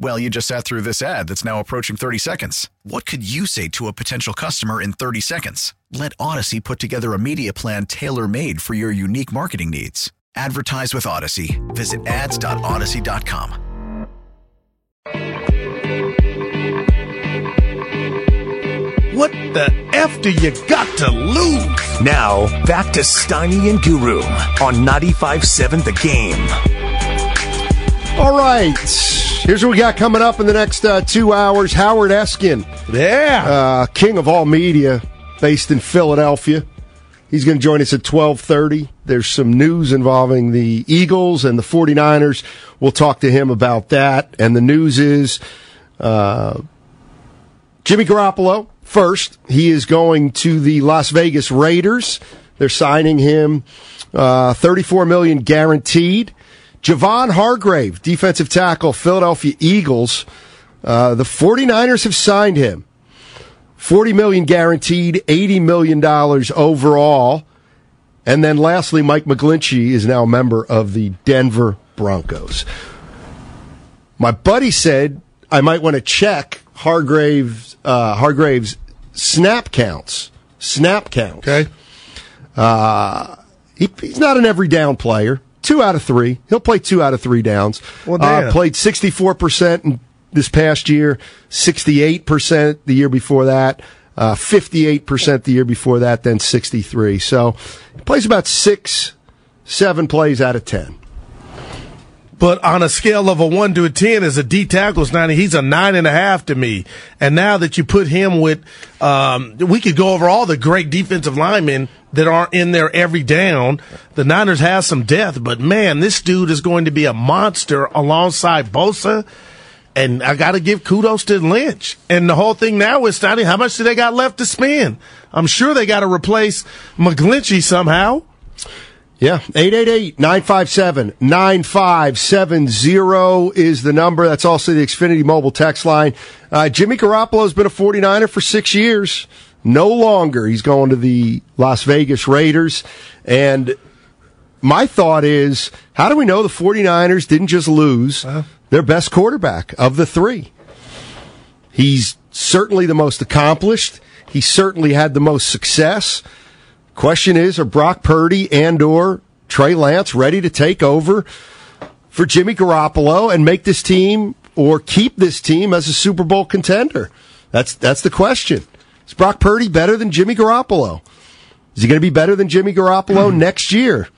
Well, you just sat through this ad that's now approaching 30 seconds. What could you say to a potential customer in 30 seconds? Let Audacy put together a media plan tailor made for your unique marketing needs. Advertise with Audacy. Visit ads.audacy.com. What the F do you got to lose? Now, back to Steiny and Guru on 95.7 The Game. All right. Here's what we got coming up in the next uh, two hours. Howard Eskin, Yeah. uh, king of all media, based in Philadelphia. He's going to join us at 1230. There's some news involving the Eagles and the 49ers. We'll talk to him about that. And the news is uh, Jimmy Garoppolo first. He is going to the Las Vegas Raiders. They're signing him uh, 34 million guaranteed. Javon Hargrave, defensive tackle, Philadelphia Eagles. Uh, the 49ers have signed him. 40 million guaranteed, 80 million dollars overall. And then lastly, Mike McGlinchey is now a member of the Denver Broncos. My buddy said I might want to check Hargrave's uh, Hargrave's snap counts. Snap counts. Okay. Uh, he, he's not an every down player. Two out of three. He'll play two out of three downs. Well, uh, played 64% in this past year, 68% the year before that, uh, 58% the year before that, then 63. So he plays about six, seven plays out of 10. But on a scale of a one to a ten, as a D tackle's ninety, he's a nine and a half to me. And now that you put him with, um, we could go over all the great defensive linemen that aren't in there every down. The Niners have some depth, but man, this dude is going to be a monster alongside Bosa. And I got to give kudos to Lynch. And the whole thing now is starting. How much do they got left to spend? I'm sure they got to replace McGlinchey somehow. Yeah, 888-957-9570 is the number. That's also the Xfinity mobile text line. Uh, Jimmy Garoppolo's been a 49er for six years. No longer. He's going to the Las Vegas Raiders. And my thought is, how do we know the 49ers didn't just lose their best quarterback of the three? He's certainly the most accomplished. He certainly had the most success. Question is, are Brock Purdy and or Trey Lance ready to take over for Jimmy Garoppolo and make this team or keep this team as a Super Bowl contender? That's that's the question. Is Brock Purdy better than Jimmy Garoppolo? Is he going to be better than Jimmy Garoppolo next year?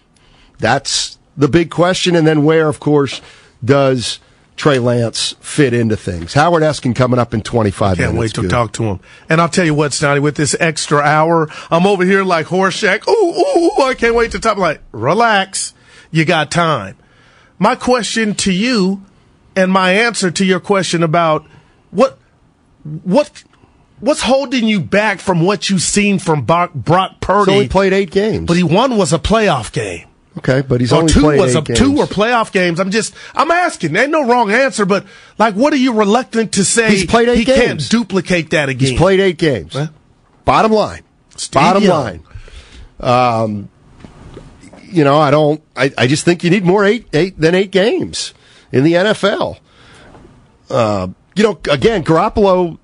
That's the big question. And then where, of course, does Trey Lance fit into things? Howard Eskin coming up in 25 Can't minutes. wait to talk to him. And I'll tell you what, Stoney, with this extra hour, I'm over here like Horshack. Ooh, ooh, ooh, I can't wait to talk. Like, relax. You got time. My question to you and my answer to your question about what, what, what's holding you back from what you've seen from Brock, Purdy? only played eight games. but he one was a playoff game. Okay, but he's or only two played was eight a, two games. were playoff games. I'm just I'm asking. Ain't no wrong answer, but like, what are you reluctant to say? He's played eight he games. can't duplicate that again. He's played eight games. Huh? Bottom line. Steve Bottom Young. line. Um, you know, I don't. I, I just think you need more eight eight than eight games in the NFL. Uh, you know, again, Garoppolo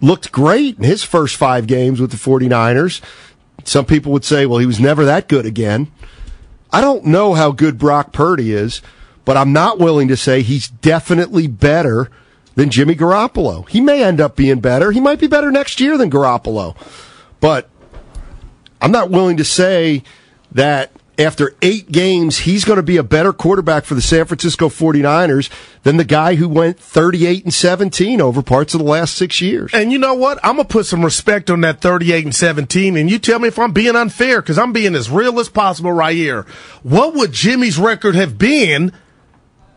looked great in his first five games with the 49ers. Some people would say, well, he was never that good again. I don't know how good Brock Purdy is, but I'm not willing to say he's definitely better than Jimmy Garoppolo. He may end up being better. He might be better next year than Garoppolo. But I'm not willing to say that after eight games, he's going to be a better quarterback for the San Francisco 49ers than the guy who went 38 and 17 over parts of the last six years. And you know what? I'm going to put some respect on that 38 and 17, and you tell me if I'm being unfair, because I'm being as real as possible right here. What would Jimmy's record have been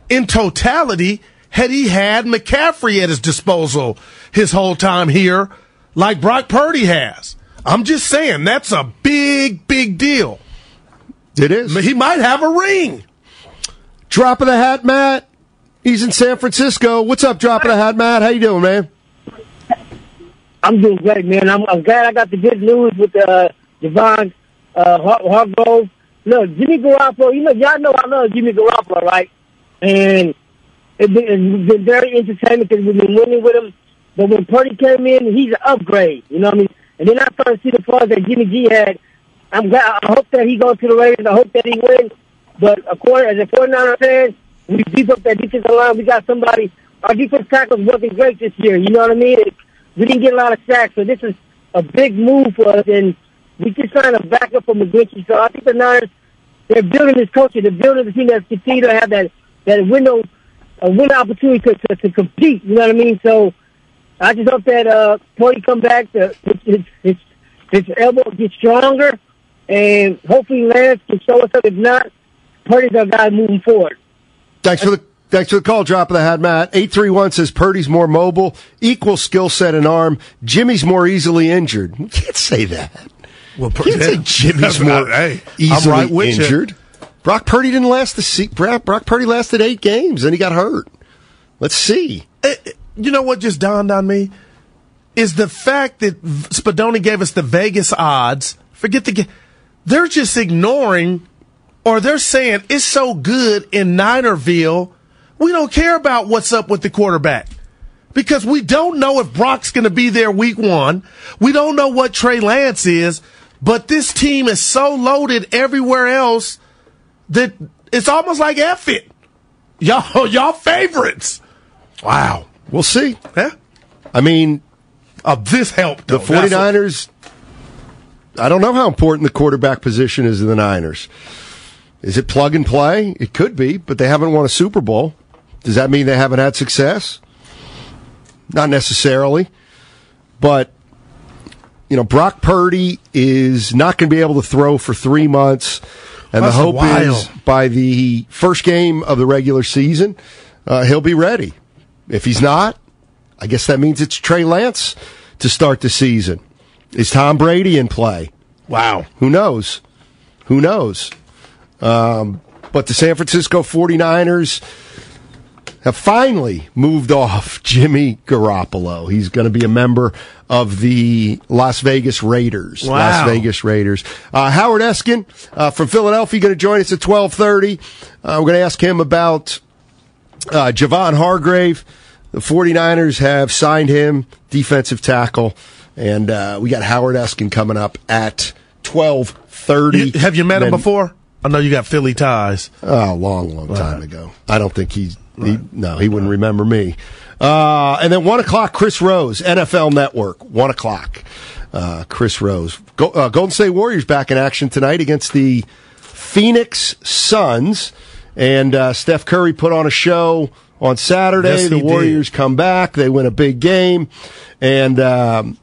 in totality had he had McCaffrey at his disposal his whole time here, like Brock Purdy has? I'm just saying, that's a big, big deal. It is. He might have a ring. Drop of the hat, Matt. He's in San Francisco. What's up, Drop of the hat, Matt? How you doing, man? I'm doing great, man. I'm, I'm glad I got the good news with uh, Javon uh, Hargrove. Look, Jimmy Garoppolo, you know, y'all know I love Jimmy Garoppolo, right? And it's been, it's been very entertaining because we've been winning with him. But when Purdy came in, he's an upgrade. You know what I mean? And then I started to see the flaws that Jimmy G had. I'm glad. I hope that he goes to the Raiders. I hope that he wins. But according as a 49er fan, we beef up that defensive line. We got somebody. Our defense tackle's working great this year. You know what I mean? We didn't get a lot of sacks, so this is a big move for us. And we just signed a backup for McGlinchey. So I think the Niners, they're building this culture. They're building the team that's continue to have that that window, a window opportunity to, to, to compete. You know what I mean? So I just hope that uh, Purdy come back, to, his, his, his elbow gets stronger, and hopefully Lance can show us up. If not, Purdy's our guy moving forward. Thanks for the Thanks for the call, drop of the hat, Matt. 831 says Purdy's more mobile, equal skill set and arm. Jimmy's more easily injured. We can't say that. Well, Pur- can't say Jimmy's more hey, easily right injured. You. Brock Purdy didn't last the se- Brock, Brock Purdy lasted eight games, and he got hurt. Let's see. It, eh, you know what just dawned on me? Is the fact that Spadoni gave us the Vegas odds. Forget the. They're just ignoring, or they're saying it's so good in Ninerville, we don't care about what's up with the quarterback. Because we don't know if Brock's going to be there week one. We don't know what Trey Lance is, but this team is so loaded everywhere else that it's almost like F it. Y'all, y'all favorites. Wow. We'll see. Yeah. I mean, uh, this helped. The 49ers, I don't know how important the quarterback position is in the Niners. Is it plug and play? It could be, but they haven't won a Super Bowl. Does that mean they haven't had success? Not necessarily. But, you know, Brock Purdy is not going to be able to throw for three months. And That's the hope is by the first game of the regular season, uh, he'll be ready. If he's not, I guess that means it's Trey Lance to start the season. Is Tom Brady in play? Wow. Who knows? Who knows? Um, but the San Francisco 49ers have finally moved off Jimmy Garoppolo. He's going to be a member of the Las Vegas Raiders. Wow. Las Vegas Raiders. Uh, Howard Eskin uh, from Philadelphia going to join us at 1230. Uh, we're going to ask him about uh, Javon Hargrave. The 49ers have signed him, defensive tackle. And uh, we got Howard Eskin coming up at 1230. Have you met him before? I know you got Philly ties. Oh, long, long time ago. I don't think he's, he, no, he wouldn't remember me. Uh, and then one o'clock, Chris Rose, NFL Network, one o'clock. Uh, Chris Rose. Go, uh, Golden State Warriors back in action tonight against the Phoenix Suns. And uh, Steph Curry put on a show on Saturday. Yes, the Warriors did. come back. They win a big game. And um,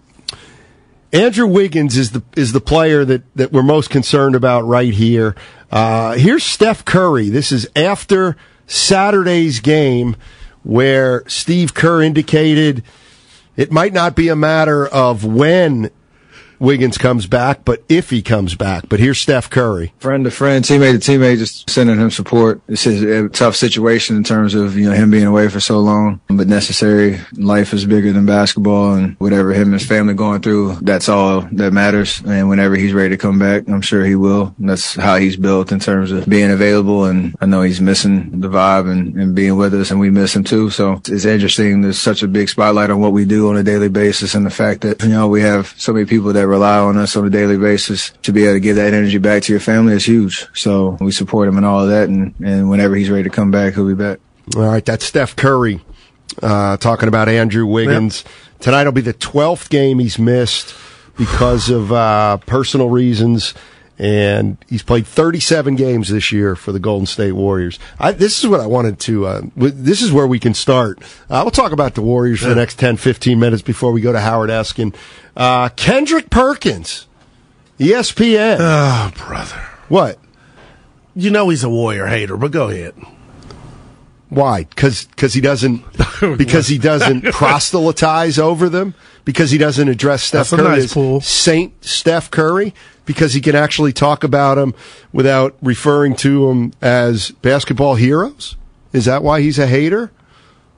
Andrew Wiggins is the is the player that, that we're most concerned about right here. Uh, here's Steph Curry. This is after Saturday's game where Steve Kerr indicated it might not be a matter of when Wiggins comes back, but if he comes back. But here's Steph Curry. Friend to friend, teammate to teammate, just sending him support. This is a tough situation in terms of, you know, him being away for so long, but necessary. Life is bigger than basketball and whatever him and his family going through, that's all that matters. And whenever he's ready to come back, I'm sure he will. That's how he's built in terms of being available. And I know he's missing the vibe and, and being with us and we miss him too. So it's interesting. There's such a big spotlight on what we do on a daily basis and the fact that, you know, we have so many people that rely on us on a daily basis to be able to give that energy back to your family is huge. So we support him and all of that. And, and whenever he's ready to come back, he'll be back. All right, that's Steph Curry uh, talking about Andrew Wiggins. Tonight will be the 12th game he's missed because of uh, personal reasons. And he's played 37 games this year for the Golden State Warriors. I, this is what I wanted to. Uh, this is where we can start. Uh, we'll talk about the Warriors for the next 10, 15 minutes before we go to Howard Eskin. Uh, Kendrick Perkins, ESPN. Oh, brother. what? You know he's a Warrior hater, but go ahead. Why? Because because he doesn't because he doesn't proselytize over them. Because he doesn't address Steph That's Curry nice as. Saint Steph Curry. Because he can actually talk about them without referring to them as basketball heroes. Is that why he's a hater?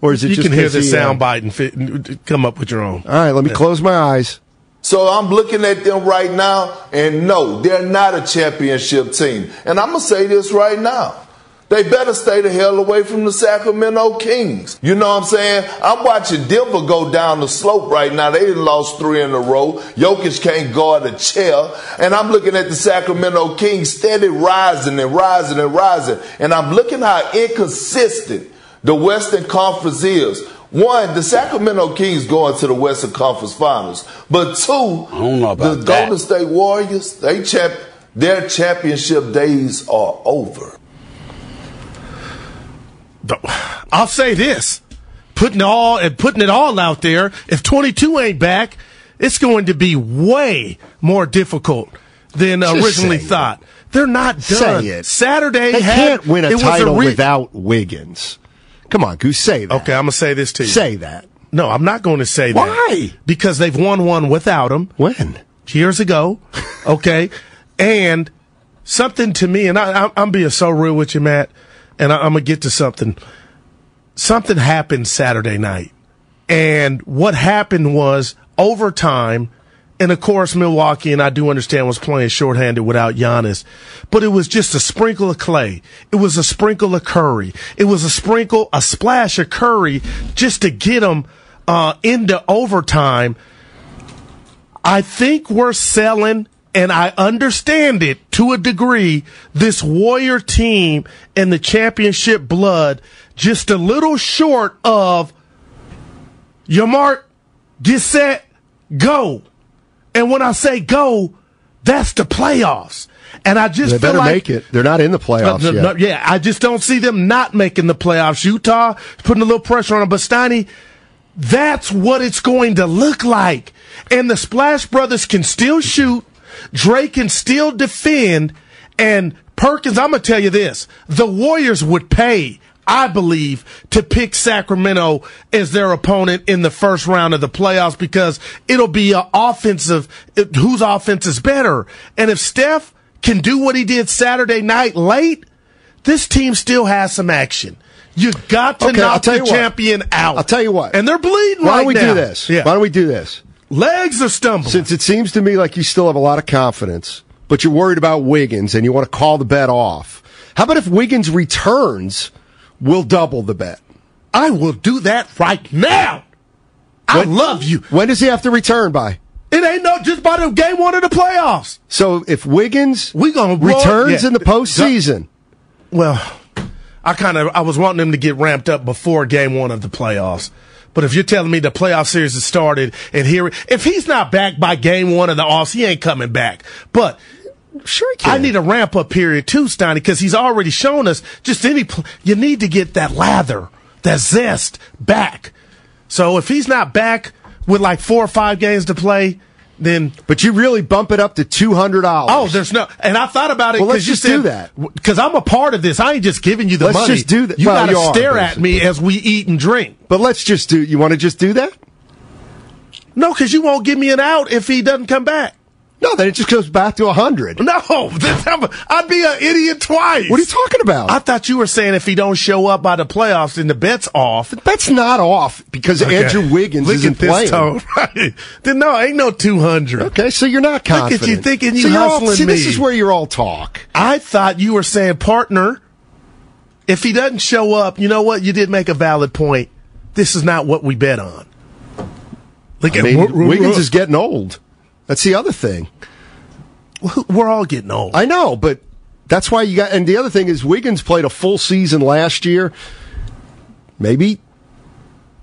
Or is it just a... You just can hear the he, uh, sound bite and fit, come up with your own. All right, let me close my eyes. So I'm looking at them right now, and no, they're not a championship team. And I'm gonna say this right now. They better stay the hell away from the Sacramento Kings. You know what I'm saying? I'm watching Denver go down the slope right now. They lost three in a row. Jokic can't guard a chair. And I'm looking at the Sacramento Kings steady rising and rising and rising. And I'm looking how inconsistent the Western Conference is. One, the Sacramento Kings going to the Western Conference Finals. But two, the Golden State Warriors, they champ their championship days are over. I'll say this: putting all and putting it all out there. If 22 ain't back, it's going to be way more difficult than Just originally say it. thought. They're not done. Say it. Saturday They had- can't win a title re- without Wiggins. Come on, Goose, say that. Okay, I'm gonna say this to you. Say that. No, I'm not going to say that. Why? Because they've won one without him. When? Years ago. Okay. and something to me, and I, I'm, I'm being so real with you, Matt, and I, I'm to get to something. Something happened Saturday night. And what happened was overtime, and of course, Milwaukee, and I do understand, was playing shorthanded without Giannis, but it was just a sprinkle of Klay. It was a sprinkle of Curry. It was a sprinkle, a splash of Curry just to get them uh, into overtime. I think we're selling, and I understand it to a degree, this Warrior team and the championship blood just a little short of your mark, get set, go. And when I say go, that's the playoffs. And I just They feel better like make it. They're not in the playoffs no, yet. no, yeah, I just don't see them not making the playoffs. Utah putting a little pressure on them. Bastani, that's what it's going to look like. And the Splash Brothers can still shoot. Drake can still defend. And Perkins, I'm going to tell you this. The Warriors would pay, I believe, to pick Sacramento as their opponent in the first round of the playoffs because it'll be an offensive, whose offense is better. And if Steph can do what he did Saturday night late, this team still has some action. You got to Okay, knock the you what. champion out. I'll tell you what. And they're bleeding right now. Why right don't we now. do this? Yeah. Why don't we do this? Legs are stumbling. Since it seems to me like you still have a lot of confidence, but you're worried about Wiggins and you want to call the bet off. How about if Wiggins returns, we'll double the bet? I will do that right now. I love you. When does he have to return by? It ain't no just by the game one of the playoffs. So if Wiggins we gonna returns yeah. in the postseason, Well, I kind of I was wanting him to get ramped up before game one of the playoffs. But if you're telling me the playoff series has started and here, if he's not back by game one of the offs, he ain't coming back. But sure, I need a ramp up period too, Steiny, because he's already shown us just any. Pl- you need to get that lather, that zest back. So if he's not back with like four or five games to play, then. But you really bump it up to two hundred dollars. Oh, there's no, and I thought about it. Well, let's just do that. Because I'm a part of this. I ain't just giving you the money. Let's just do that. You Well, got to you are, stare at me as we eat and drink. But let's just do. You want to just do that? No, because you won't give me an out if he doesn't come back. No, then it just goes back to hundred. No, that's- I'd be an idiot twice. What are you talking about? I thought you were saying if he don't show up by the playoffs, then the bet's off. The bet's not off because Okay. Andrew Wiggins Look isn't playing. tone. Right. Then no, ain't no two hundred. Okay, so you're not Look at confident. you thinking you so you're all- see, me. This is where you're all talk. I thought you were saying partner. If he doesn't show up, you know what? You did make a valid point. This is not what we bet on. Look I at mean, Wiggins is getting old. That's the other thing. We're all getting old. I know, but that's why you got. And the other thing is, Wiggins played a full season last year. Maybe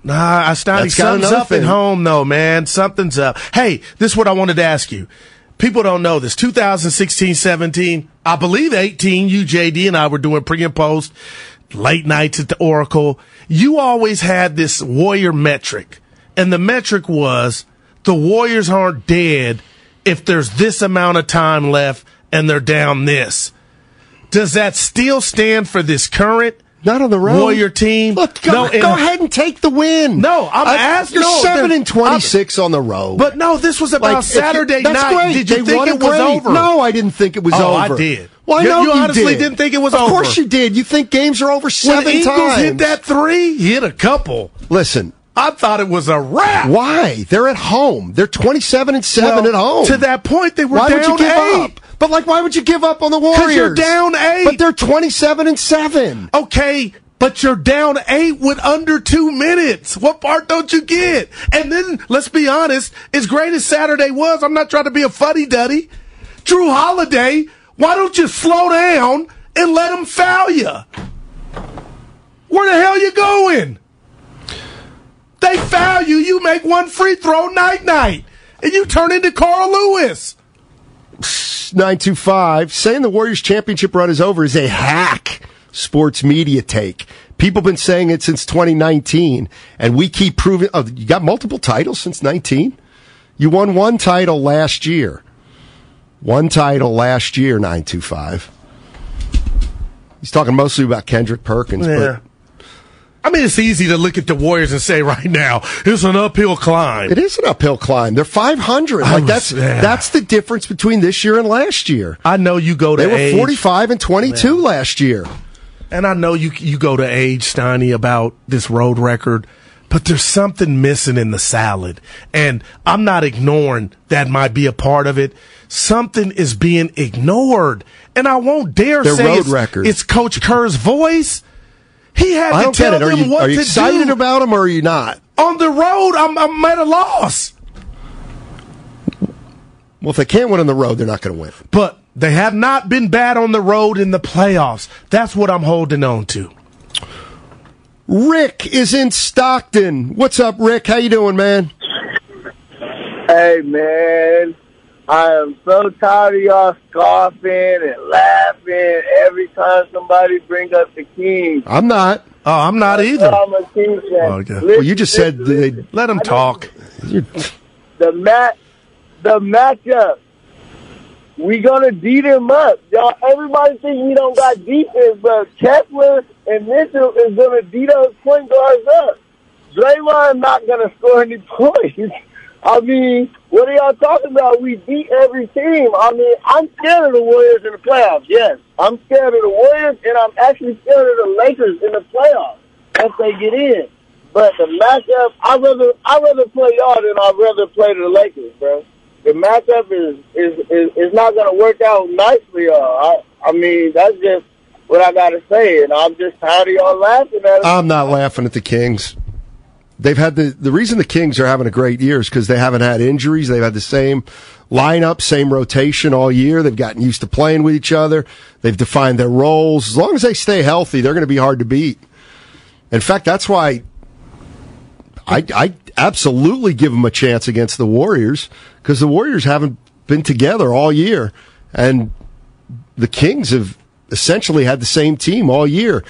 Nah, I started something's up at home though, man. Something's up. Hey, this is what I wanted to ask you. people don't know this. 2016, 17, I believe 18, you, JD, and I were doing pre and post, late nights at the Oracle. You always had this Warrior metric. And the metric was the Warriors aren't dead if there's this amount of time left and they're down this. Does that still stand for this current not on the road. Warrior team. Look, go, no, go ahead and take the win. No, I'm I, asking. You're no, seven and twenty six on the road. But no, this was about Like, you- Saturday that's night. great. Did you They think it was great. over? No, I didn't think it was Oh, over. I did. Well, I You- know you honestly did. didn't think it was of over. Of course you did. You think games are over seven when Eagles times. hit that three, he hit a couple. Listen, I thought it was a wrap. why? They're at home. They're twenty seven and seven Well, at home. To that point, they were why down would you give eight. up? But like, why would you give up on the Warriors? You're down eight. But they're twenty seven and seven. Okay, but you're down eight with under two minutes. What part don't you get? And then, let's be honest, as great as Saturday was, I'm not trying to be a fuddy duddy. Jrue Holiday, why don't you slow down and let him foul you? Where the hell you going? They foul you, you make one free throw night night, and you turn into Carl Lewis. 925 saying the Warriors championship run is over is a hack sports media take. People been saying it since 2019 and we keep proving oh, you got multiple titles since 19. You won one title last year. One title last year 925. He's talking mostly about Kendrick Perkins, Yeah. I mean, it's easy to look at the Warriors and say right now it's an uphill climb. it is an uphill climb. They're 500. I Like was- that's yeah. that's the difference between this year and last year. I know you go to They were 45 and 22 last year. and I know you you go to age, Steiny, about this road record, but there's something missing in the salad, and I'm not ignoring that might be a part of it. Something is being ignored, and I won't dare Their say road it's, record. it's Coach Kerr's voice. He had I to don't tell get it. Are them you, what are you to excited do. about him or are you not? on the road. I'm, I'm at a loss. Well, if they can't win on the road, they're not going to win. but they have not been bad on the road in the playoffs. That's what I'm holding on to. Rick is in Stockton. What's up, Rick? How you doing, man? Hey man, I am so tired of y'all scoffing and laughing every time somebody brings up the Kings. I'm not. Oh, I'm not either. I'm a Kings fan. Okay. Listen, Well, you just said listen, they, Let them talk. the mat, the matchup. We gonna beat him up, y'all. Everybody think we don't got defense, but Kessler and Mitchell is gonna beat those point guards up. Draymond not gonna score any points. I mean, what are y'all talking about? We beat every team. I mean, I'm scared of the Warriors in the playoffs. Yes, I'm scared of the Warriors, and I'm actually scared of the Lakers in the playoffs if they get in. But the matchup, I rather I rather play y'all than I'd rather play the Lakers, bro. The matchup is is is, is not going to work out nicely. Y'all. I I mean, that's just what I got to say, and I'm just tired of y'all laughing at it. I'm not laughing at the Kings. They've had the the reason the Kings are having a great year is because they haven't had injuries. They've had the same lineup, same rotation all year. They've gotten used to playing with each other. They've defined their roles. As long as they stay healthy, they're going to be hard to beat. In fact, that's why I, I absolutely give them a chance against the Warriors because the Warriors haven't been together all year, and the Kings have essentially had the same team all year.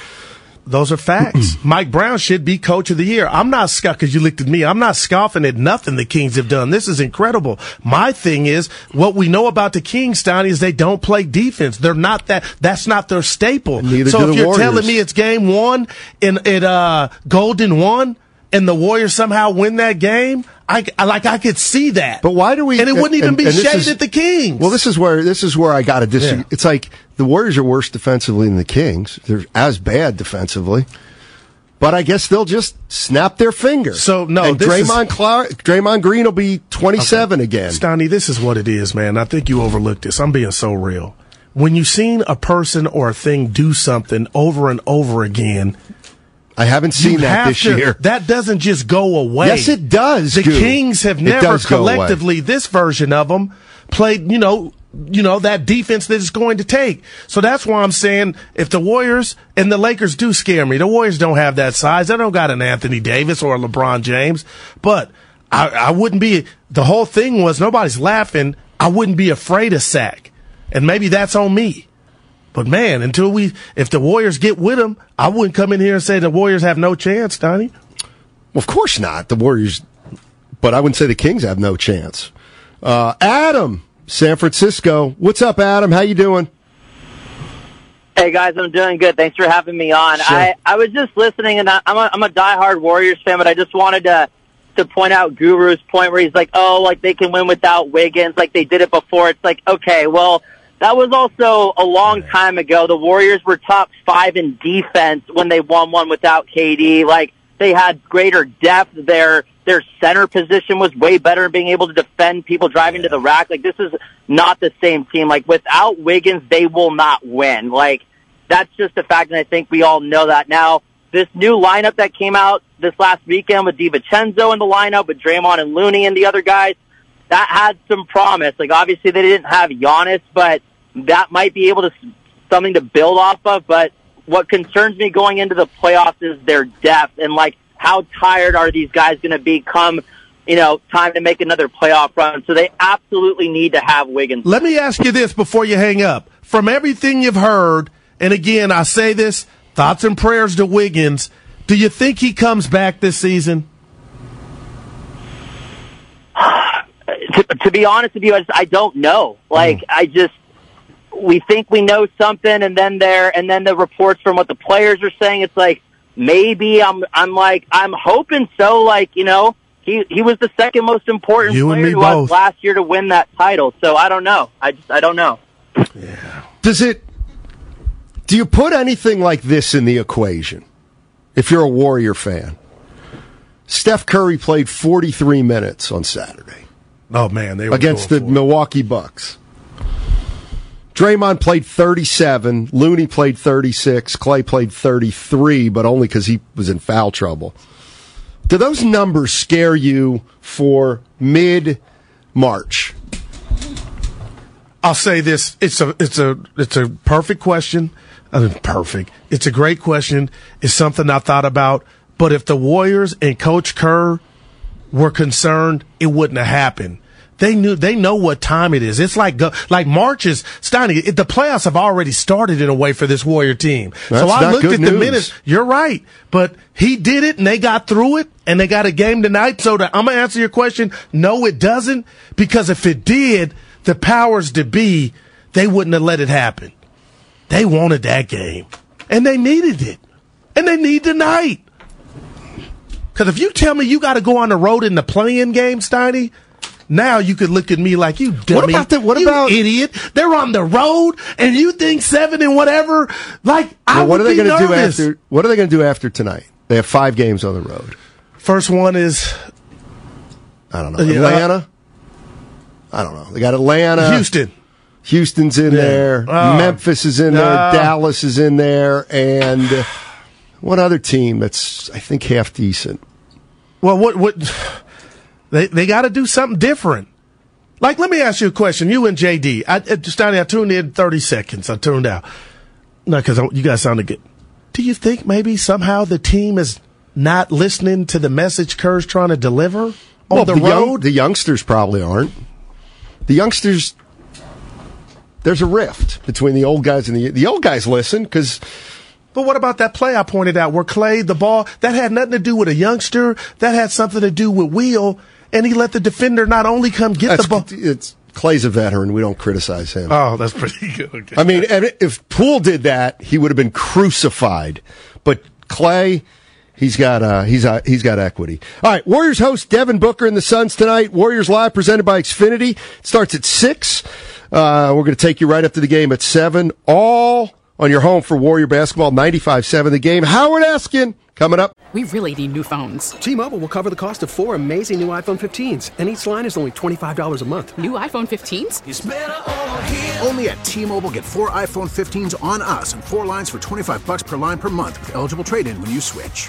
Those are facts. Mike Brown should be coach of the year. I'm not scoffing because you looked at me. I'm not scoffing at nothing the Kings have done. This is incredible. My thing is what we know about the Kings, Steiny, is they don't play defense. They're not that. That's not their staple. neither so do if the you're Warriors. telling me it's game one in at uh, Golden one. And the Warriors somehow win that game. I, I- like I could see that, But why do we? And it wouldn't even and- be and shaded is- at the Kings. Well, this is where this is where I got to disagree. Yeah. It's like the Warriors are worse defensively than the Kings. They're as bad defensively. But I guess they'll just snap their fingers. So, no, and this is- Draymond Clark, Draymond Green will be twenty-seven again. Stoney, this is what it is, man. I think you overlooked this. I'm being so real. When you've seen a person or a thing do something over and over again, I haven't seen you that this to- year. That doesn't just go away. Yes, it does, The Goo. Kings have never does go away. collectively, this version of them, played, you know, you know, that defense that it's going to take. So that's why I'm saying if the Warriors and the Lakers do scare me, the Warriors don't have that size. They don't got an Anthony Davis or a LeBron James, but I, I wouldn't be, the whole thing was nobody's laughing. I wouldn't be afraid of sack. And maybe that's on me. But man, until we, if the Warriors get with them, I wouldn't come in here and say the Warriors have no chance, Donnie. Of course not. The Warriors, but I wouldn't say the Kings have no chance. Uh, Adam, San Francisco. What's up, Adam? How you doing? Hey guys, I'm doing good. Thanks for having me on. Sure. I, I was just listening, and I- I'm a, I'm a diehard Warriors fan, but I just wanted to to point out Guru's point where he's like, oh, like they can win without Wiggins, like they did it before. It's like, okay, well, that was also a long time ago. The Warriors were top five in defense when they won one without KD. Like they had greater depth. Their their center position was way better in being able to defend people driving to the rack. Like this is not the same team. Like without Wiggins, they will not win. Like that's just a fact, and I think we all know that now. This new lineup that came out this last weekend with DiVincenzo in the lineup, with Draymond and Looney and the other guys, that had some promise. Like obviously they didn't have Giannis, but that might be able to something to build off of. But what concerns me going into the playoffs is their depth and like how tired are these guys going to be come, you know, time to make another playoff run. So they absolutely need to have Wiggins. Let me ask you this before you hang up. From everything you've heard, and again, I say this, thoughts and prayers to Wiggins. Do you think he comes back this season? to, to be honest with you, I, just, I don't know. Like, mm. I just, we think we know something, and then there, and then the reports from what the players are saying, it's like maybe I'm, I'm like, I'm hoping so. Like, you know, he he was the second most important You and player me to us both. last year to win that title. So I don't know. I just, I don't know. Does it? Do you put anything like this in the equation? If you're a Warrior fan, Steph Curry played 43 minutes on Saturday Oh man, they were against the for. Milwaukee Bucks. Draymond played 37, Looney played 36, Klay played 33, but only because he was in foul trouble. Do those numbers scare you for mid March? I'll say this: it's a it's a it's a perfect question. I mean, perfect. It's a great question. It's something I thought about. But if the Warriors and Coach Kerr were concerned, it wouldn't have happened. They knew they know what time it is. It's like go, like March is Steiny. It, the playoffs have already started in a way for this Warrior team. so That's I not looked good at the news. minutes. You're right, but he did it and they got through it and they got a game tonight. So that I'm gonna answer your question. No, it doesn't because if it did, the powers to be they wouldn't have let it happen. They wanted that game and they needed it and they need tonight. Because if you tell me you got to go on the road in the playing game, Steiny, now you could look at me like you dummy. about the- what you about- idiot? They're on the road, and you think seven and whatever. Like I Well, what are would they be going to do nervous. after? What are they going to do after tonight? They have five games on the road. First one is I don't know. Yeah, Atlanta. I don't know. They got Atlanta, Houston. Houston's in Yeah. there. Oh. Memphis is in there. Dallas is in there, and uh, one other team that's I think half decent. Well, what what they they got to do something different. Like, let me ask you a question. You and JD, I, I Steiny, I tuned in thirty seconds. I tuned out. No, because you guys sounded good. Do you think maybe somehow the team is not listening to the message Kerr's trying to deliver on well, the, young- road? the youngsters probably aren't. The youngsters, there's a rift between the old guys and the the old guys listen because But what about that play I pointed out where Klay, the ball, that had nothing to do with a youngster. That had something to do with Wheel. And he let the defender not only come get that's the ball. it's Klay's a veteran. We don't criticize him. Oh, that's pretty good. I mean, if Poole did that, he would have been crucified. But Klay, he's got uh, he's uh, he's got equity. All right, Warriors host Devin Booker and the Suns tonight. Warriors live presented by Xfinity. It starts at six. Uh, we're going to take you right up to the game at seven. All on your home for Warrior basketball. 95-7 the game. Howard Eskin coming up. We really need new phones. T-Mobile will cover the cost of four amazing new iPhone 15s, and each line is only $25 a month. New iPhone 15s? Only at T-Mobile, get four iPhone 15s on us and four lines for 25 bucks per line per month with eligible trade-in when you switch.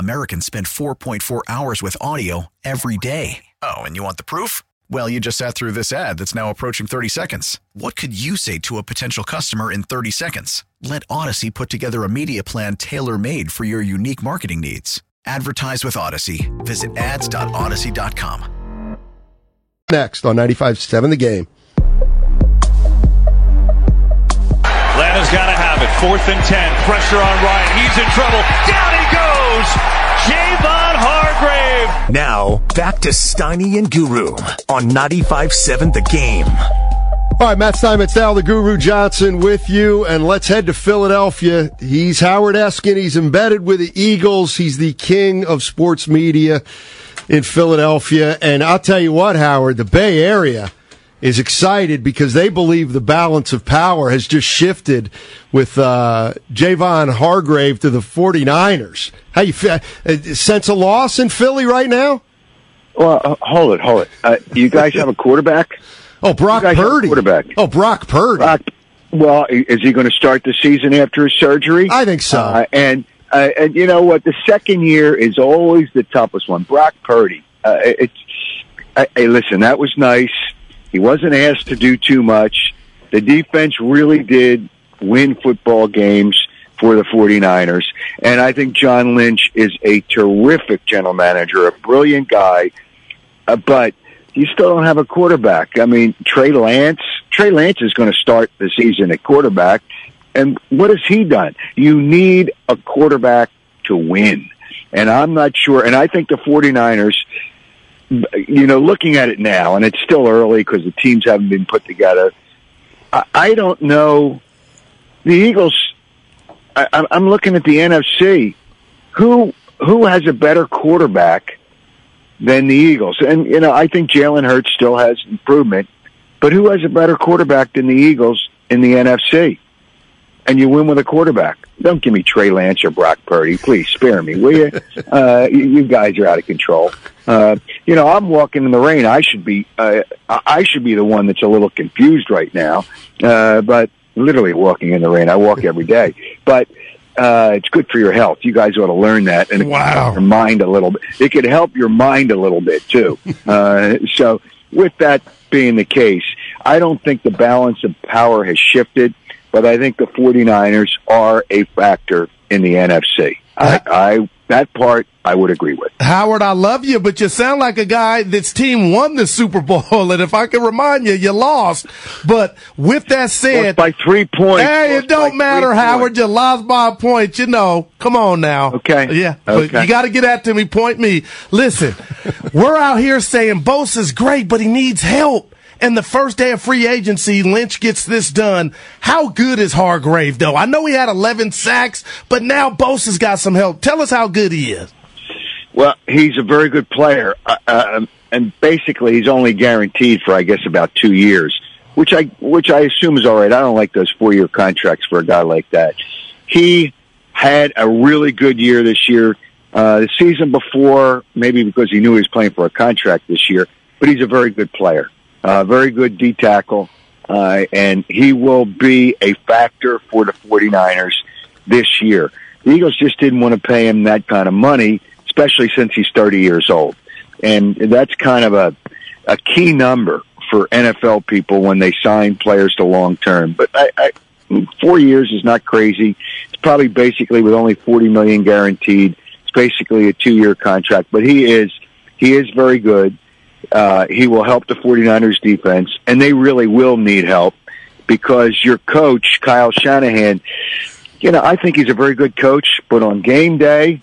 Americans spend 4.4 hours with audio every day. Oh, and you want the proof? Well, you just sat through this ad that's now approaching 30 seconds. What could you say to a potential customer in 30 seconds? Let Audacy put together a media plan tailor made for your unique marketing needs. Advertise with Audacy. Visit ads.audacy.com. Next on 95.7 The Game. Atlanta's got to have it. Fourth and 10. Pressure on Ryan. He's in trouble. Down he. Javon Hargrave. Now, back to Steiny and Guru on 95.7 The Game. All right, Matt Steinmetz, Al the Guru Johnson with you, and let's head to Philadelphia. He's Howard Eskin. He's embedded with the Eagles. He's the king of sports media in Philadelphia. And I'll tell you what, Howard, the Bay Area is excited because they believe the balance of power has just shifted with uh, Javon Hargrave to the 49ers. How you feel? Uh, sense of loss in Philly right now? Well, uh, hold it, hold it. Uh, you guys have a quarterback? Oh, Brock Purdy. Quarterback. Oh, Brock Purdy. Brock, well, is he going to start the season after his surgery? I think so. Uh, and uh, and you know what? The second year is always the toughest one. Brock Purdy. Uh, it's. Hey, listen, that was nice. He wasn't asked to do too much. The defense really did win football games for the 49ers. And I think John Lynch is a terrific general manager, a brilliant guy. Uh, but you still don't have a quarterback. I mean, Trey Lance, Trey Lance is going to start the season at quarterback. And what has he done? You need a quarterback to win. And I'm not sure. And I think the 49ers, you know, looking at it now, and it's still early because the teams haven't been put together. I, I don't know. The Eagles, I, I'm looking at the NFC. Who, who has a better quarterback than the Eagles. And, you know, I think Jalen Hurts still has improvement, but who has a better quarterback than the Eagles in the NFC? And you win with a quarterback. Don't give me Trey Lance or Brock Purdy. Please spare me, will you? Uh, you guys are out of control. Uh, you know, I'm walking in the rain. I should be, uh, I should be the one that's a little confused right now. Uh, but literally walking in the rain. I walk every day. But, uh, it's good for your health. You guys ought to learn that and wow. your mind a little bit. It could help your mind a little bit too. uh, so with that being the case, I don't think the balance of power has shifted, but I think the 49ers are a factor in the NFC. I, I that part I would agree with. Howard, I love you, but you sound like a guy that's team won the Super Bowl. And if I can remind you, you lost. But with that said, lost by three points. Hey, it don't matter, Howard. Points. You lost by a point. You know, come on now. Okay. Yeah. Okay. But you got to get at to me. Point me. Listen, we're out here saying Bosa's great, but he needs help. And the first day of free agency, Lynch gets this done. How good is Hargrave, though? I know he had 11 sacks, but now Bosa's got some help. Tell us how good he is. Well, he's a very good player, uh, uh, and basically he's only guaranteed for, I guess, about two years, which I which I assume is all right. I don't like those four year contracts for a guy like that. He had a really good year this year. Uh, the season before, maybe because he knew he was playing for a contract this year, but he's a very good player, uh, very good D tackle, uh, and he will be a factor for the 49ers this year. The Eagles just didn't want to pay him that kind of money especially since he's 30 years old. And that's kind of a, a key number for NFL people when they sign players to long term. But I, I, four years is not crazy. It's probably basically with only 40 million guaranteed. It's basically a two year contract, but he is, he is very good. Uh, he will help the 49ers defense and they really will need help because your coach, Kyle Shanahan, you know, I think he's a very good coach, but on game day,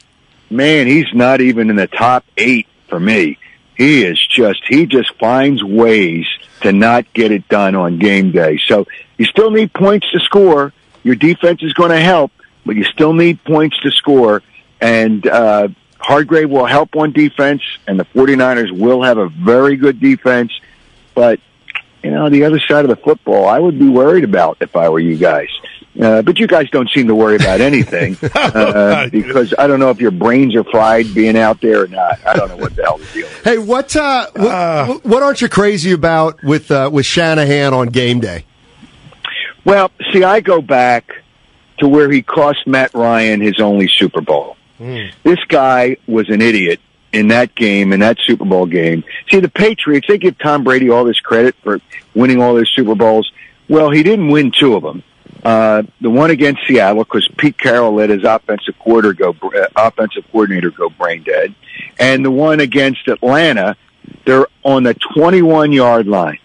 man, he's not even in the top eight for me. He is just, he just finds ways to not get it done on game day. So you still need points to score, Your defense is going to help, but you still need points to score. And uh, Hargrave will help on defense, and the 49ers will have a very good defense. But, you know, the other side of the football, I would be worried about if I were you guys. Uh, but you guys don't seem to worry about anything uh, because I don't know if your brains are fried being out there or not. I don't know what the hell the deal is. Hey, what uh, what, what aren't you crazy about with uh, with Shanahan on game day? Well, see, I go back to where he cost Matt Ryan his only Super Bowl. This guy was an idiot in that game, in that Super Bowl game. See, the Patriots, they give Tom Brady all this credit for winning all their Super Bowls. Well, he didn't win two of them. Uh, the one against Seattle, because Pete Carroll let his offensive coordinator go, uh, offensive coordinator go brain dead, and the one against Atlanta, they're on the 21 yard line.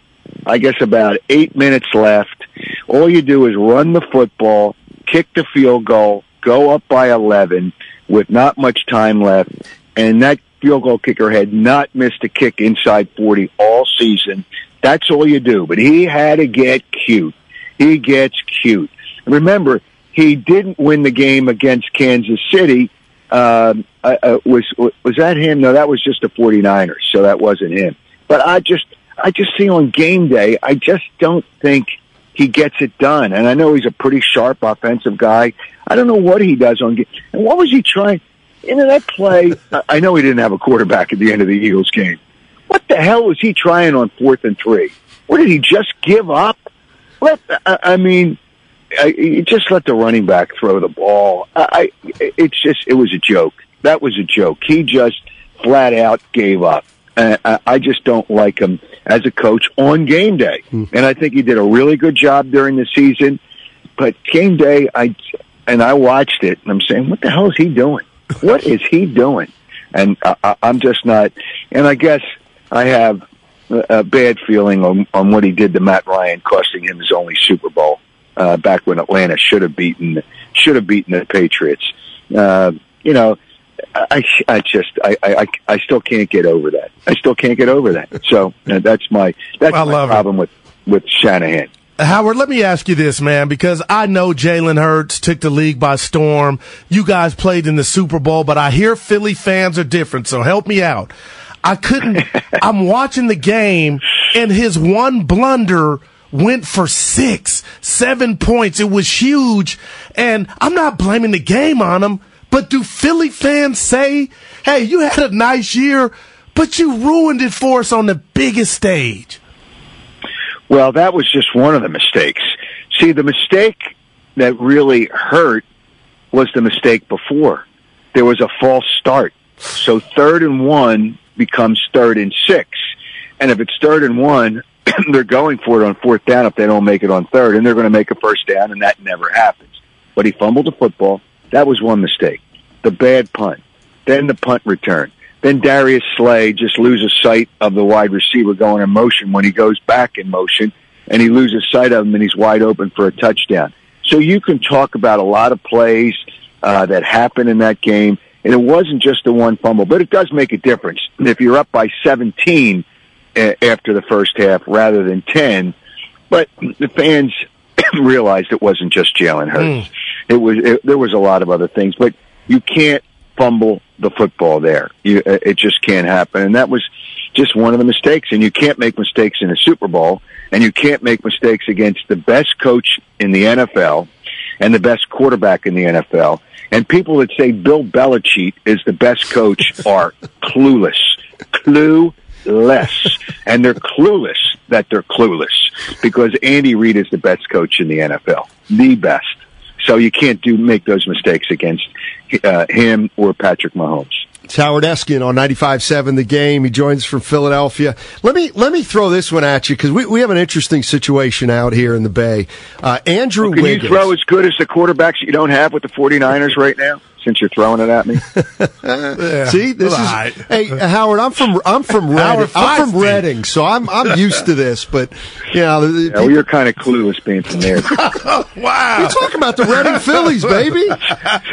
I guess about eight minutes left. All you do is run the football, kick the field goal, go up by 11 with not much time left, and that field goal kicker had not missed a kick inside 40 all season. That's all you do. But he had to get cute. He gets cute. Remember, he didn't win the game against Kansas City. Um, uh, uh, was was that him? No, that was just the 49ers, so that wasn't him. But I just I just see on game day, I just don't think he gets it done. And I know he's a pretty sharp offensive guy. I don't know what he does on game. And what was he trying? In that play, I- know he didn't have a quarterback at the end of the Eagles game. What the hell was he trying on fourth and three? What did he just give up? Let I, mean, I, just let the running back throw the ball. I it's just it was a joke. That was a joke. He just flat out gave up. Uh, I, I just don't like him as a coach on game day. And I think he did a really good job during the season. But game day, I and I watched it, and I'm saying, what the hell is he doing? What is he doing? And I, I, I'm just not. And I guess I have a, a bad feeling on, on what he did to Matt Ryan, costing him his only Super Bowl uh, back when Atlanta should have beaten should have beaten the Patriots. Uh, you know, I, I just I, I I still can't get over that. I still can't get over that. So uh, that's my that's I my love it. problem with with Shanahan. Howard, let me ask you this, man, because I know Jalen Hurts took the league by storm. You guys played in the Super Bowl, but I hear Philly fans are different, so help me out. I couldn't, I'm watching the game, and his one blunder went for six, seven points. It was huge, and I'm not blaming the game on him, but do Philly fans say, hey, you had a nice year, but you ruined it for us on the biggest stage? Well, that was just one of the mistakes. See, the mistake that really hurt was the mistake before. There was a false start. So third and one becomes third and six. And if it's third and one, they're going for it on fourth down if they don't make it on third, and they're going to make a first down, and that never happens. But he fumbled the football. That was one mistake. The bad punt. Then the punt return. Then Darius Slay just loses sight of the wide receiver going in motion when he goes back in motion, and he loses sight of him, and he's wide open for a touchdown. So you can talk about a lot of plays uh, that happened in that game, and it wasn't just the one fumble, but it does make a difference. If you're up by 17 a- after the first half rather than 10, but the fans realized it wasn't just Jalen Hurts. It was it, there was a lot of other things, but you can't fumble the football there. You, uh, it just can't happen, and that was just one of the mistakes. And you can't make mistakes in a Super Bowl, and you can't make mistakes against the best coach in the NFL and the best quarterback in the NFL. And people that say Bill Belichick is the best coach are clueless, clueless, and they're clueless that they're clueless because Andy Reid is the best coach in the NFL, the best. So you can't do make those mistakes against uh, him or Patrick Mahomes. It's Howard Eskin on 95.7 The Game. He joins from Philadelphia. Let me let me throw this one at you because we, we have an interesting situation out here in the Bay. Uh, Andrew Can Wiggins. you throw as good as the quarterbacks you don't have with the 49ers right now? Since you're throwing it at me, See, this is hey Howard. I'm from I'm from Reading. I'm from Reading, so I'm I'm used to this. But you know, the- the Yeah, well, you're kind of clueless being from there. wow, You're talking about the Reading Phillies, baby.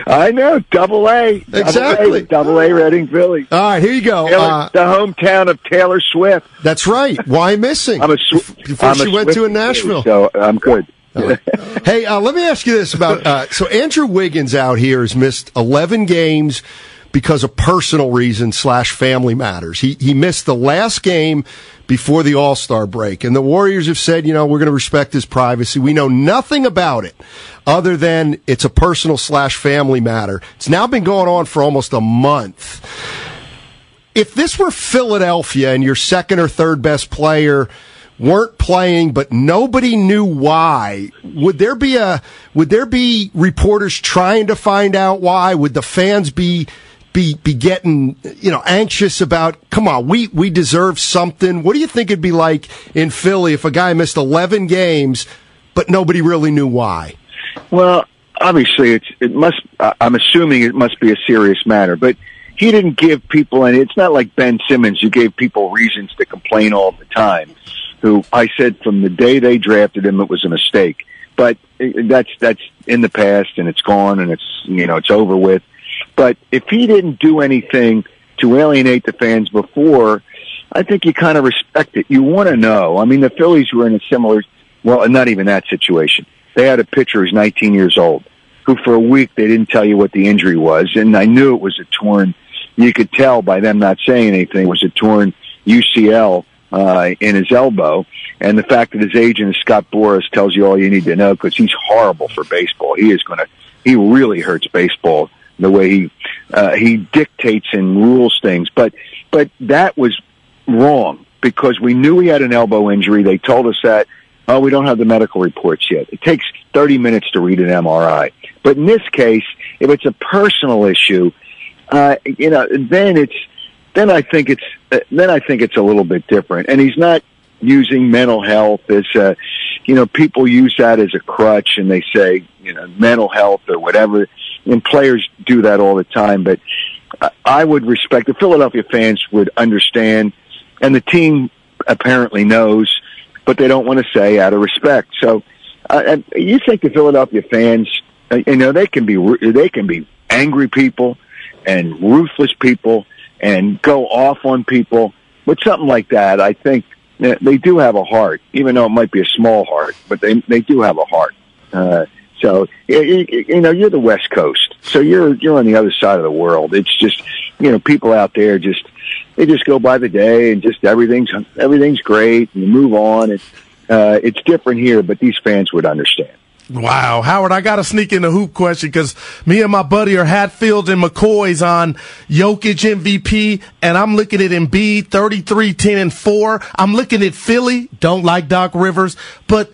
I know, double A, Double Exactly. A, double A Reading Philly. All right, here you go. Taylor, Uh, the hometown of Taylor Swift. that's right. Why missing? I'm a Sw- Before I'm she a went to Swiftie in Nashville. too, so I'm good. hey, uh, let me ask you this about uh, so Andrew Wiggins out here has missed 11 games because of personal reasons slash family matters. He he missed the last game before the All Star break, and the Warriors have said, you know, we're going to respect his privacy. We know nothing about it other than it's a personal slash family matter. It's now been going on for almost a month. If this were Philadelphia and your second or third best player weren't playing, but nobody knew why. Would there be a, would there be reporters trying to find out why? Would the fans be, be, be getting, you know, anxious about, come on, we, we deserve something. What do you think it'd be like in Philly if a guy missed 11 games, but nobody really knew why? Well, obviously, it's it must. I'm assuming it must be a serious matter, but he didn't give people any. It's not like Ben Simmons who gave people reasons to complain all the time. Who I said from the day they drafted him, it was a mistake. But that's that's in the past and it's gone and it's you know it's over with. But if he didn't do anything to alienate the fans before, I think you kind of respect it. You want to know. I mean, the Phillies were in a similar, well, not even that situation. They had a pitcher who's 19 years old, who for a week they didn't tell you what the injury was, and I knew it was a torn. You could tell by them not saying anything it was a torn UCL uh, in his elbow, and the fact that his agent Scott Boras tells you all you need to know because he's horrible for baseball. He is going to, he really hurts baseball the way he uh, he dictates and rules things. But but that was wrong because we knew he had an elbow injury. They told us that. Oh, we don't have the medical reports yet. It takes 30 minutes to read an MRI. But in this case, if it's a personal issue, uh, you know, then it's then I think it's uh, then I think it's a little bit different. And he's not using mental health as a, you know, people use that as a crutch and they say, you know, mental health or whatever. And players do that all the time. But I would respect the Philadelphia fans would understand, and the team apparently knows, but they don't want to say out of respect. So, uh, you think the Philadelphia fans, uh, you know, they can be they can be angry people and ruthless people and go off on people. But something like that, I think they do have a heart, even though it might be a small heart, but they they do have a heart. Uh, so you, you know, you're the West Coast, so you're you're on the other side of the world. It's just you know, people out there just they just go by the day and just everything's everything's great and you move on. And uh, it's different here, but these fans would understand. Wow, Howard, I got to sneak in a hoop question because me and my buddy are Hatfields and McCoy's on Jokic MVP, and I'm looking at Embiid 33, 10, and 4. I'm looking at Philly, don't like Doc Rivers, but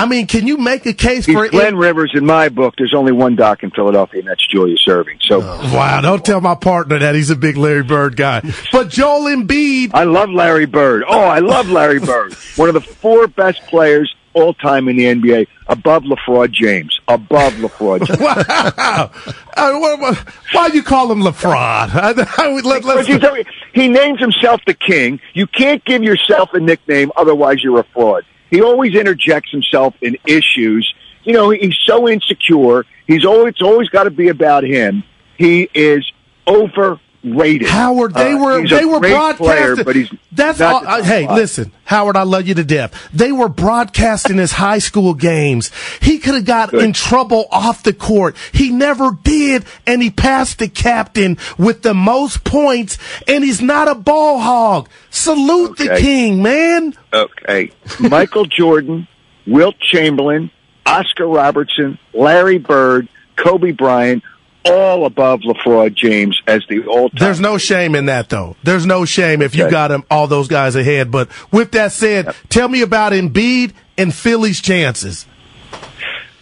I mean, can you make a case for? He's for Glenn Rivers in my book? There's only one Doc in Philadelphia, and that's Julius Erving. So, oh, wow, don't tell my partner that he's a big Larry Bird guy. But Joel Embiid, I love Larry Bird. Oh, I love Larry Bird. One of the four best players all time in the NBA, above LaFraud James. Above LaFraud James. wow. Uh, why do you call him LaFraud? let, he, he names himself the king. You can't give yourself a nickname, otherwise you're a fraud. He always interjects himself in issues. You know, he's so insecure. He's always, it's always got to be about him. He is over rated. Howard, they were uh, they were broadcasting. Player, but he's that's all, uh, hey, listen, Howard, I love you to death. They were broadcasting his high school games. He could have got Good. in trouble off the court. He never did, and he passed the captain with the most points. And he's not a ball hog. Salute okay. the king, man. Okay, Michael Jordan, Wilt Chamberlain, Oscar Robertson, Larry Bird, Kobe Bryant all above LaFraud James as the all time. There's no shame in that, though. There's no shame if you okay. got him, all those guys ahead. But with that said, tell me about Embiid and Philly's chances.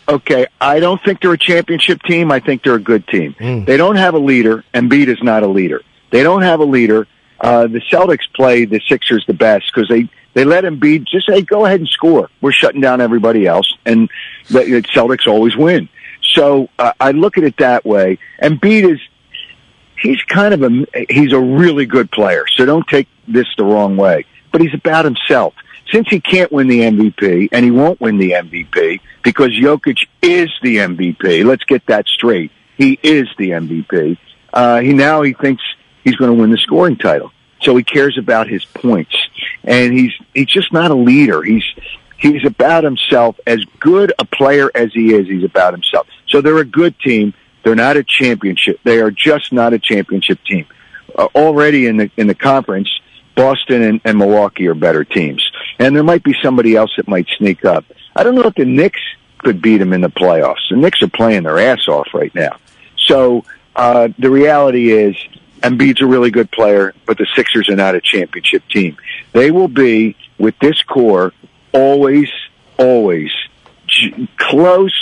Okay, I don't think they're a championship team. I think they're a good team. Mm. They don't have a leader. Embiid is not a leader. They don't have a leader. Uh, the Celtics play the Sixers the best because they they let Embiid just say, "Go ahead and score. We're shutting down everybody else," and the Celtics always win. So uh, I look at it that way. And Embiid is he's kind of a he's a really good player. So don't take this the wrong way. But he's about himself. Since he can't win the MVP and he won't win the MVP because Jokic is the MVP. Let's get that straight. He is the MVP. Uh, he now he thinks he's going to win the scoring title. So he cares about his points, and he's he's just not a leader. He's He's about himself. As good a player as he is, he's about himself. So they're a good team. They're not a championship. They are just not a championship team. Uh, already in the in the conference, Boston and, and Milwaukee are better teams, and there might be somebody else that might sneak up. I don't know if the Knicks could beat them in the playoffs. The Knicks are playing their ass off right now. So uh, the reality is, Embiid's a really good player, but the Sixers are not a championship team. They will be with this core always, always close,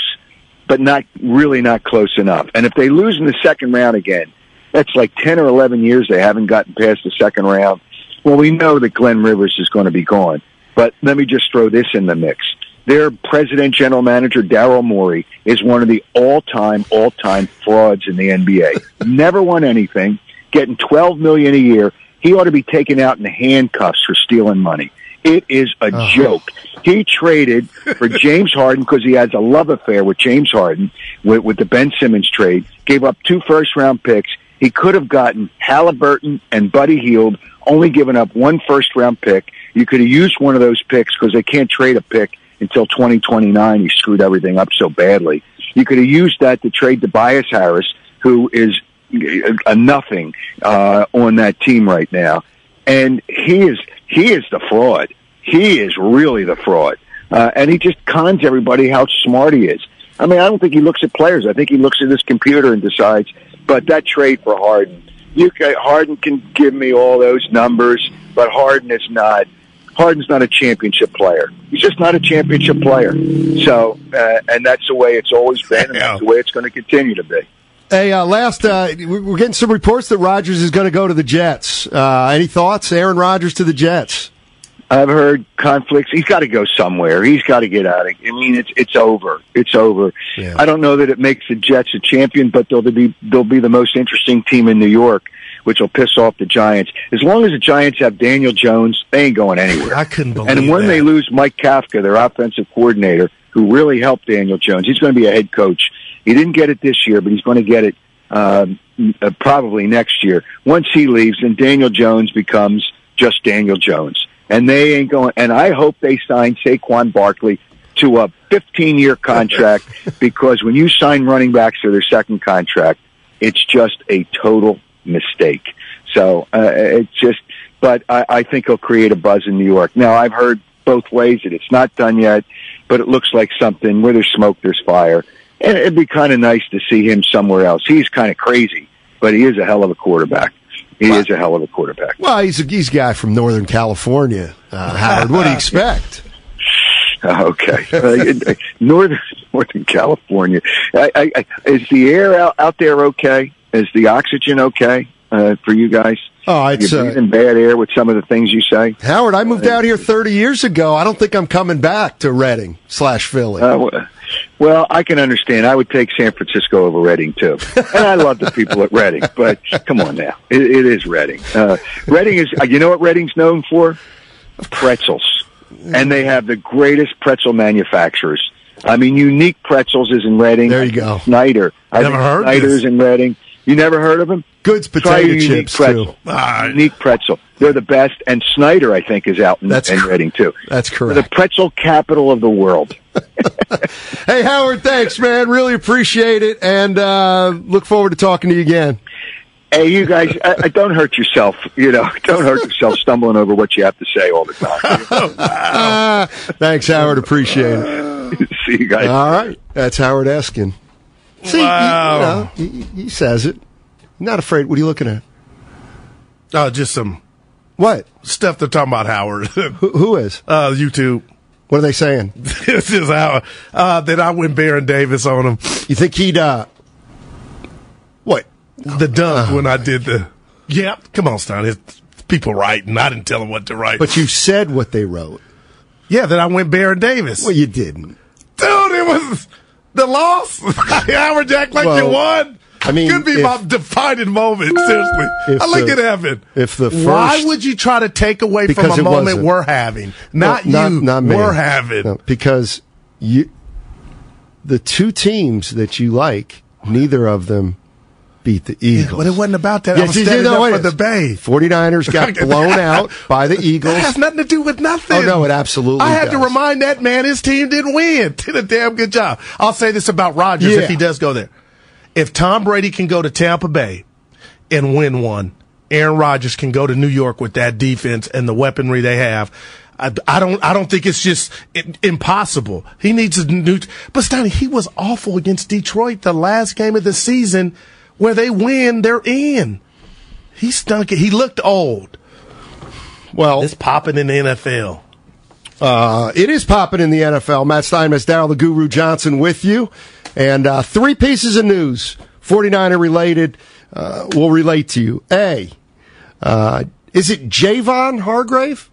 but not really not close enough. And if they lose in the second round again, that's like 10 or 11 years they haven't gotten past the second round. Well, we know that Glenn Rivers is going to be gone. But let me just throw this in the mix. Their president, general manager, Daryl Morey, is one of the all-time, all-time frauds in the NBA. Never won anything, getting 12 million a year. He ought to be taken out in handcuffs for stealing money. It is a joke. He traded for James Harden because he has a love affair with James Harden with, with the Ben Simmons trade. Gave up two first round picks. He could have gotten Halliburton and Buddy Hield, only given up one first round pick. You could have used one of those picks because they can't trade a pick until 2029. He screwed everything up so badly. You could have used that to trade Tobias Harris, who is a nothing uh, on that team right now, and he is he is the fraud. He is really the fraud, uh, and he just cons everybody how smart he is. I mean, I don't think he looks at players. I think he looks at his computer and decides. But that trade for Harden, you can, Harden can give me all those numbers, but Harden is not. Harden's not a championship player. He's just not a championship player. So, uh, and that's the way it's always been, and that's the way it's going to continue to be. Hey, uh, last, uh, we- we're getting some reports that Rodgers is going to go to the Jets. Uh, any thoughts? Aaron Rodgers to the Jets? I've heard conflicts. He's got to go somewhere. He's got to get out of. I mean, it's it's over. It's over. I don't know that it makes the Jets a champion, but they'll be they'll be the most interesting team in New York, which will piss off the Giants. As long as the Giants have Daniel Jones, they ain't going anywhere. I couldn't believe And when that. they lose Mike Kafka, their offensive coordinator, who really helped Daniel Jones, he's going to be a head coach. He didn't get it this year, but he's going to get it um, uh, probably next year. Once he leaves, then Daniel Jones becomes just Daniel Jones, and they ain't going. And I hope they sign Saquon Barkley to a 15-year contract because when you sign running backs to their second contract, it's just a total mistake. So uh, it's just, but I, I think he'll create a buzz in New York. Now I've heard both ways that it's not done yet, but it looks like something where there's smoke, there's fire. And it'd be kind of nice to see him somewhere else. He's kind of crazy, but he is a hell of a quarterback. He is a hell of a quarterback. Well, he's a, he's a guy from Northern California, uh, Howard. What do you expect? Okay, uh, Northern Northern California. I, I, I, is the air out, out there okay? Is the oxygen okay uh, for you guys? Oh, it's, You're uh, bad air with some of the things you say. Howard, I moved out here 30 years ago. I don't think I'm coming back to Reading slash Philly. Uh, w- well, I can understand. I would take San Francisco over Reading too, and I love the people at Reading. But come on now, it, it is Reading. Uh, Reading is. You know what Reading's known for? Pretzels, and they have the greatest pretzel manufacturers. I mean, Unique Pretzels is in Reading. There you go. Snyder. I Never heard Snyder's this. in Reading. You never heard of them? Goods potato Unique chips, pretzel. too. Unique Pretzel. They're the best, and Snyder, I think, is out in, That's in cor- Reading too. That's They're correct. the pretzel capital of the world. Hey, Howard, thanks, man. Really appreciate it, and uh, look forward to talking to you again. Hey, you guys, I, I don't hurt yourself. You know, don't hurt yourself stumbling over what you have to say all the time. Ah, thanks, Howard. Appreciate it. See you guys. All right, that's Howard Eskin. See, Wow. he, you know, he, he says it. Not afraid. What are you looking at? Oh, just some What? stuff they're talking about Howard. Who, who is? uh, YouTube. What are they saying? this is how uh, that I went Baron Davis on him. You think he'd? uh What? The dunk when I did the. Yeah, come on, Stein. It's people writing. I didn't tell them what to write. But you said what they wrote. yeah, that I went Baron Davis. Well, you didn't. Dude, it was the loss. Howard Jack like you won. I mean, could be if- my defining moment. Seriously, I look the- at heaven. if the first, why would you try to take away from a moment wasn't. we're having? Not No, you. not me. we're having. No, because you, the two teams that you like, neither of them beat the Eagles. But it wasn't about that. I Yes, was standing know up for the. Bay. 49ers got blown out by the Eagles. That has nothing to do with nothing. Oh, no, it absolutely I had to remind that man his team didn't win. Did a damn good job. I'll say this about Rodgers Yeah. if he does go there. If Tom Brady can go to Tampa Bay and win one, Aaron Rodgers can go to New York with that defense and the weaponry they have. I, I don't. I don't think it's just i- impossible. He needs a new. But Stoney, he was awful against Detroit the last game of the season, where they win, they're in. He stunk it. He looked old. Well, it's popping in the NFL. Uh, it is popping in the NFL. Matt Stein, Steinmetz, Daryl the Guru Johnson with you. And uh, three pieces of news, 49er related, uh, will relate to you. A, uh, is it Javon Hargrave?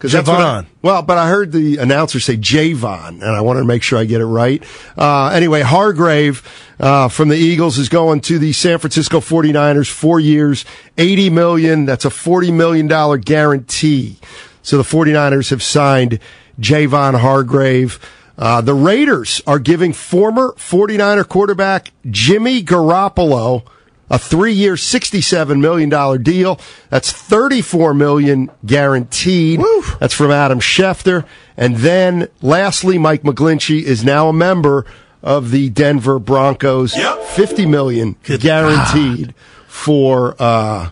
That's what I- well, but I heard the announcer say Javon, and I wanted to make sure I get it right. Uh, anyway, Hargrave uh, from the Eagles is going to the San Francisco 49ers, four years, 80 million. That's a $40 million guarantee. So the 49ers have signed Javon Hargrave. Uh, the Raiders are giving former 49er quarterback Jimmy Garoppolo a three-year, $67 million deal. That's 34 million guaranteed. That's from Adam Schefter. And then lastly, Mike McGlinchey is now a member of the Denver Broncos. Yep. $50 million guaranteed for, uh,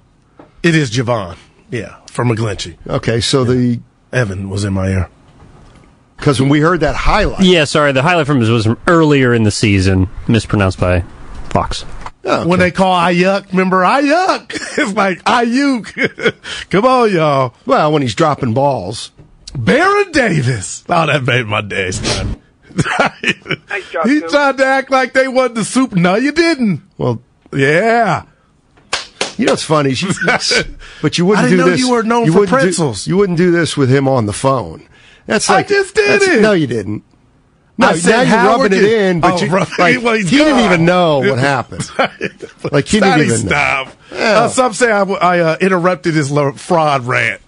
It is Javon. Yeah, from McGlinchey. okay, so the, Evan was in my ear. because when we heard that highlight, Yeah, sorry. The highlight from was from earlier in the season, mispronounced by Fox. When they call Aiyuk, remember Aiyuk? It's like Ayuk. Come on, y'all. Well, when he's dropping balls. Baron Davis. Oh, that made my day, son. he tried to act like they won the soup. No, you didn't. Well, yeah. You know what's funny? You- but you wouldn't I didn't do know this. you were known for wouldn't do- pretzels. you wouldn't do this with him on the phone. That's like I just did that's- it. No, you didn't. No, I now you're Howard rubbing it in, but Oh, you, right. like, Well, he he's didn't even know what happened. Like he didn't Sonny, even know. stop. Yeah. Uh, some say I, I uh, interrupted his fraud rant.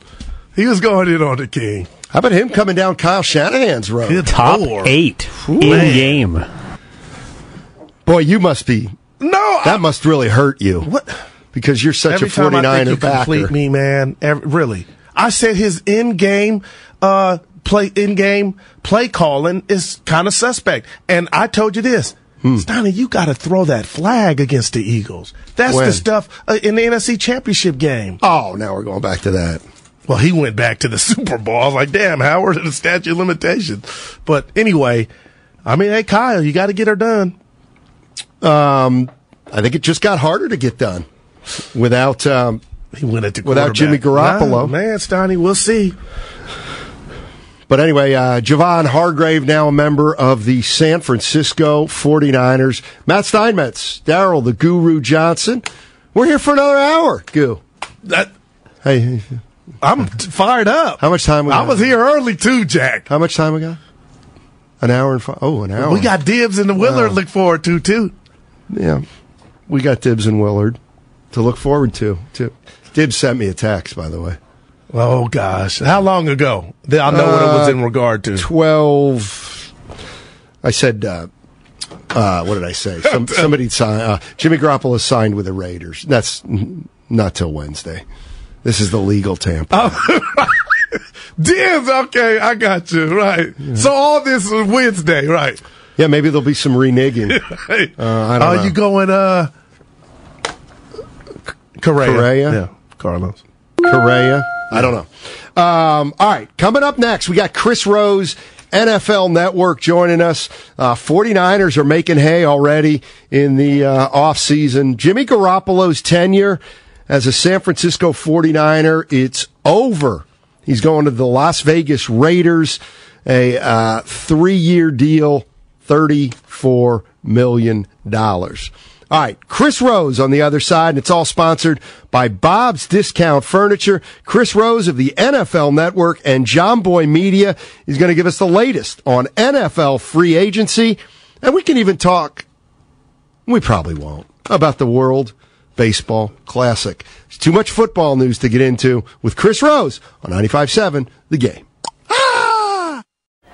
He was going in on the king. How about him coming down Kyle Shanahan's road? Good Top Lord. eight in man. game. Boy, you must be. No, that must really hurt you. What? Because you're such Every a time I think 49er you backer. complete me, man. Every, really, I said his in-game uh, play, in-game play calling is kind of suspect, and I told you this. Hmm. Stoney, you got to throw that flag against the Eagles. That's When? the stuff uh, in the NFC Championship game. Oh, now we're going back to that. Well, he went back to the Super Bowl. I was like, damn, Howard, the statute of limitations. But anyway, I mean, hey, Kyle, you got to get her done. Um, I think it just got harder to get done without um, He went at the without Jimmy. Garoppolo. Nah, man, Stoney, we'll see. But anyway, uh, Javon Hargrave, now a member of the San Francisco 49ers. Matt Steinmetz, Daryl, the Guru Johnson. We're here for another hour, Goo. That, Hey, I'm fired up. how much time we I was here early too, Jack. How much time we got? An hour and five. Oh, an hour. We got dibs in the Willard Wow. to look forward to too. Yeah. We got Dibs and Willard to look forward to, too. Dibs sent me a text, by the way. Oh gosh, how long ago? I know what it was Uh, in regard to. 12. I said, uh, uh, what did I say? Some, somebody signed, uh, Jimmy Garoppolo signed with the Raiders. That's not till Wednesday. This is the legal Tampa. Dibs, okay, I got you right. So all this is Wednesday, right? Yeah, maybe there'll be some reneging. Uh, I don't are know. you going? Uh, Correa. Correa? Yeah, Carlos. Correa. I don't know. Um, all right, coming up next, we got Chris Rose, NFL Network, joining us. Uh, 49ers are making hay already in the uh, offseason. Jimmy Garoppolo's tenure as a San Francisco 49er, it's over. He's going to the Las Vegas Raiders, a uh, three year deal, $34 million. All right, Chris Rose on the other side, and it's all sponsored by Bob's Discount Furniture. Chris Rose of the NFL Network and John Boy Media is going to give us the latest on NFL free agency, and we can even talk. We probably won't about the World Baseball Classic. It's too much football news to get into with Chris Rose on 95.7 The Game.